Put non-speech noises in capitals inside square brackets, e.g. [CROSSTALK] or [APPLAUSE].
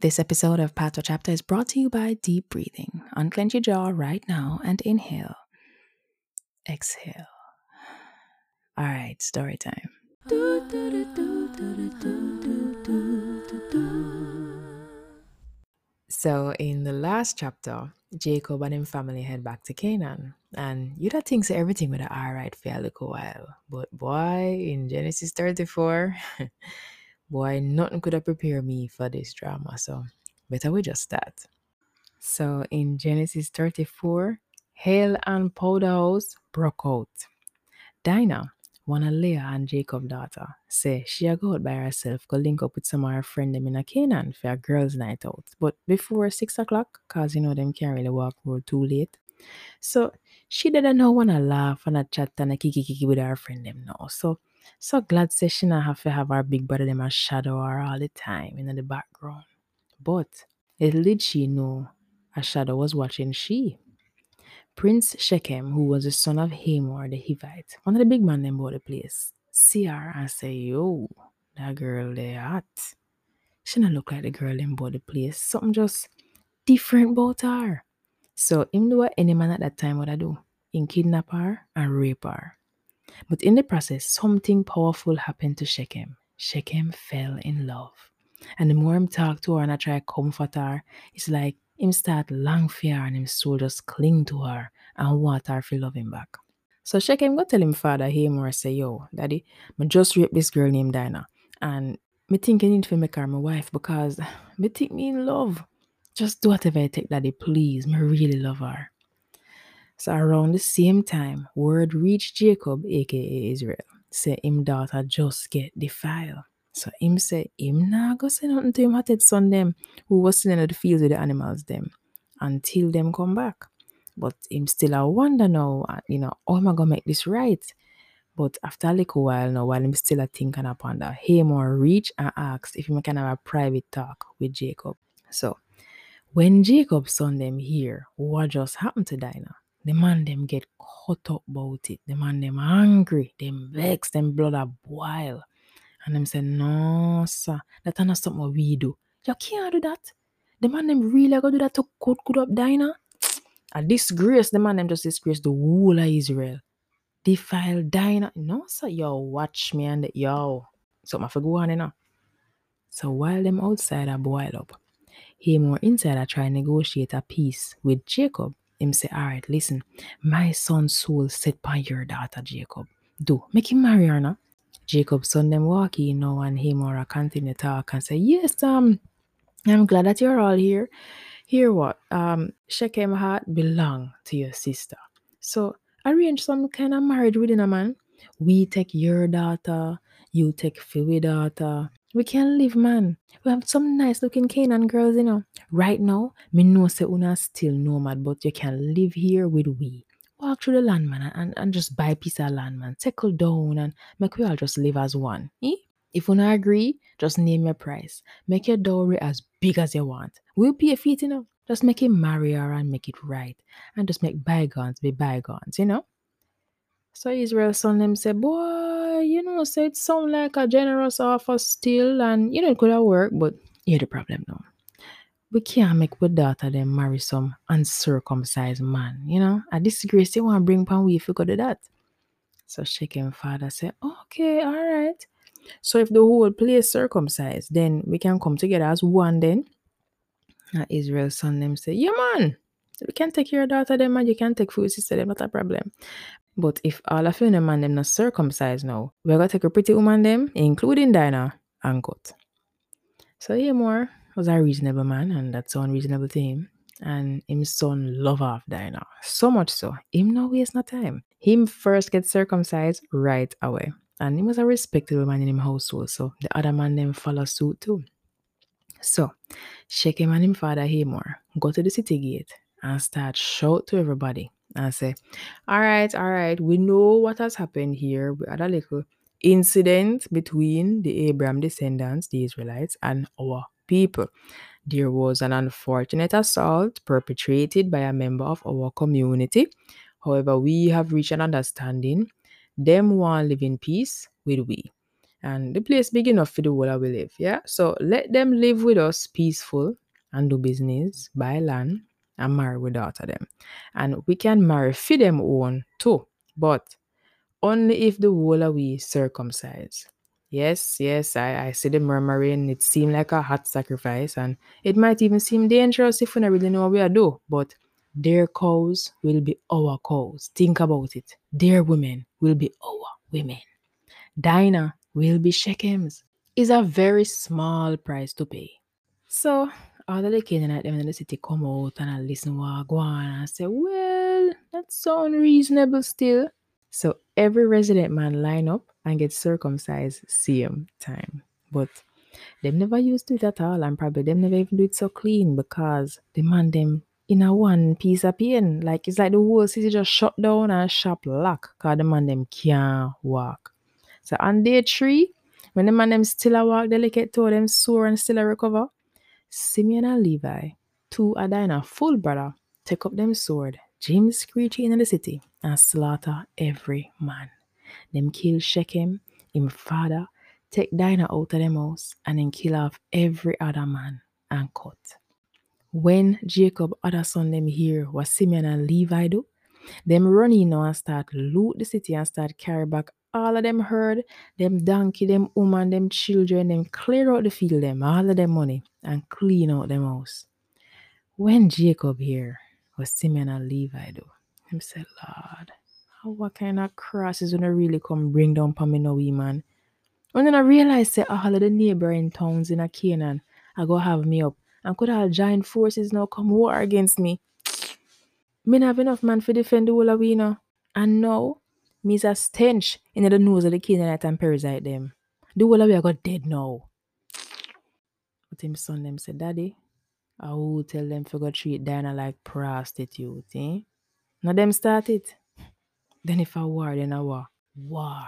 This episode of Pato Chapter is brought to you by deep breathing. Unclench your jaw right now and inhale. Exhale. All right, story time. So, in the last chapter, Jacob and his family head back to Canaan. And you'd have think so everything would have all right for a little while. But boy, in Genesis 34, [LAUGHS] boy, nothing could have prepared me for this drama. So better we just start. So in Genesis 34, hail and powder house broke out. Dinah, one of Leah and Jacob's daughter, say she a go out by herself go link up with some of her friend them in a Canaan for a girls' night out. But before six o'clock, cause you know them can't really walk road too late. So she didn't know wanna laugh and a chat and a kiki kiki with her friend them now. So so glad say she not have to have her big brother them a shadow her all the time in the background. But little did she know a shadow was watching she. Prince Shechem, who was the son of Hamor the Hivite, one of the big man them bought the place, see her and say, Yo, that girl they hot. She not look like the girl them bought the place. Something just different about her. So him do what any man at that time would I do? In kidnap her and rape her. But in the process, something powerful happened to Shechem. Shechem fell in love. And the more him talk to her and I try to comfort her, it's like him start long her and him soul just cling to her and want her to love him back. So Shechem go tell him father Hamor say, yo, daddy, me just rape this girl named Dinah. And me think I need to make her my wife because [SIGHS] me think me in love. Just do whatever I take, daddy, please. Me really love her. So around the same time, word reached Jacob, aka Israel, say him daughter just get defiled. So him say him not go say nothing to him hatted son them who was sitting in the fields with the animals them until them come back. But him still a wonder now, uh, you know, how am I gonna make this right? But after a little while now, while him still a thinking upon that, Hamor reach and asked if he can have a private talk with Jacob. So when Jacob's son them hear what just happened to Dinah, the man them get caught up about it. The man them angry, them vex, them blood a boil. And them say, no, sir, that not something we do. You can't do that. The man them really gonna do that to cut good up Dinah. [TSK] A disgrace, the man them just disgrace the whole of Israel. Defile Dinah. No, sir, yo, watch me and yo. Something I go on, you know. So while them outside are boil up, Hamor inside I try negotiate a peace with Jacob. Him say, all right, listen, my son's soul set by your daughter, Jacob. Do, make him marry her now. Jacob's son them walk in now and Hamor continue talk and say, yes, um, I'm glad that you're all here. Hear what? Um, Shechem heart belong to your sister. So arrange some kind of marriage within a man. We take your daughter, you take Philly daughter. We can live, man. We have some nice looking Canaan girls, you know. Right now, me know say una still nomad, but you can live here with we. Walk through the land, man, and, and just buy a piece of land, man. Settle down and make we all just live as one. Eh? If una agree, just name your price. Make your dowry as big as you want. We'll pay for it, you know. Just make him marry her and make it right. And just make bygones be bygones, you know? So Israel's son them say, boy, you know, say it sound like a generous offer still, and you know it could have worked, but here the problem now. We can't make our daughter them marry some uncircumcised man, you know. A disgrace they want to bring pan we if we could do that. So Shechem father say, okay, all right. So if the whole place circumcised, then we can come together as one then. And Israel's son them say, yeah man, we can take your daughter them and you can take for sister them, not a problem. But if all of you man them not circumcised now, we're gonna take a pretty woman them, including Dinah, and cut. So Hamor was a reasonable man, and that's unreasonable to him. And his son love off Dinah. So much so, him no waste no time. Him first get circumcised right away. And he was a respectable man in him household, so the other man them follow suit too. So Shechem and him father Hamor go to the city gate and start shout to everybody and say, All right, all right, we know what has happened here. We had a little incident between the Abraham descendants, the Israelites, and our people. There was an unfortunate assault perpetrated by a member of our community. However, we have reached an understanding. Them want live in peace with we. And the place big enough for the whole we live, yeah? So let them live with us peaceful and do business, by land, and marry without them. And we can marry for them own too, but only if the whole of we circumcise. Yes, yes, I, I see the murmuring. It seemed like a hot sacrifice, and it might even seem dangerous if we don't really know what we are do. But their cows will be our cows. Think about it. Their women will be our women. Dinah will be Shechem's. Is a very small price to pay. So all of the Canaanite them in the city come out and I listen what go on and say, well, that's so unreasonable still. So every resident man line up and get circumcised same time. But them never used to it at all and probably them never even do it so clean because the man them in a one piece of pain. Like it's like the whole city just shut down and shop lock because the man them can't walk. So on day three, when the man them still a walk, delicate toe them sore and still a recover. Simeon and Levi, two a Dinah full brother, take up them sword, James screechy in the city, and slaughter every man. Them kill Shechem, him father, take Dinah out of them house, and then kill off every other man and cut. When Jacob other son them hear what Simeon and Levi do, them run in now and start loot the city and start carry back all of them herd, them donkey, them woman, them children, them clear out the field, them all of them money and clean out them house. When Jacob here what Simeon and Levi though, him say, Lord, what kind of crosses gonna really come bring down upon me now, man? When then I realize say all of the neighboring towns in a Canaan I go have me up and could all giant forces now come war against me. [SNIFFS] Me not have enough man for defend the whole of we. And now, me's a stench in the nose of the Canaanite and Perizzite them. The whole of we got dead now. But him son them said, Daddy, I will tell them for God treat Diana like prostitute, eh? Now them start it. Then if I war, then I war. War.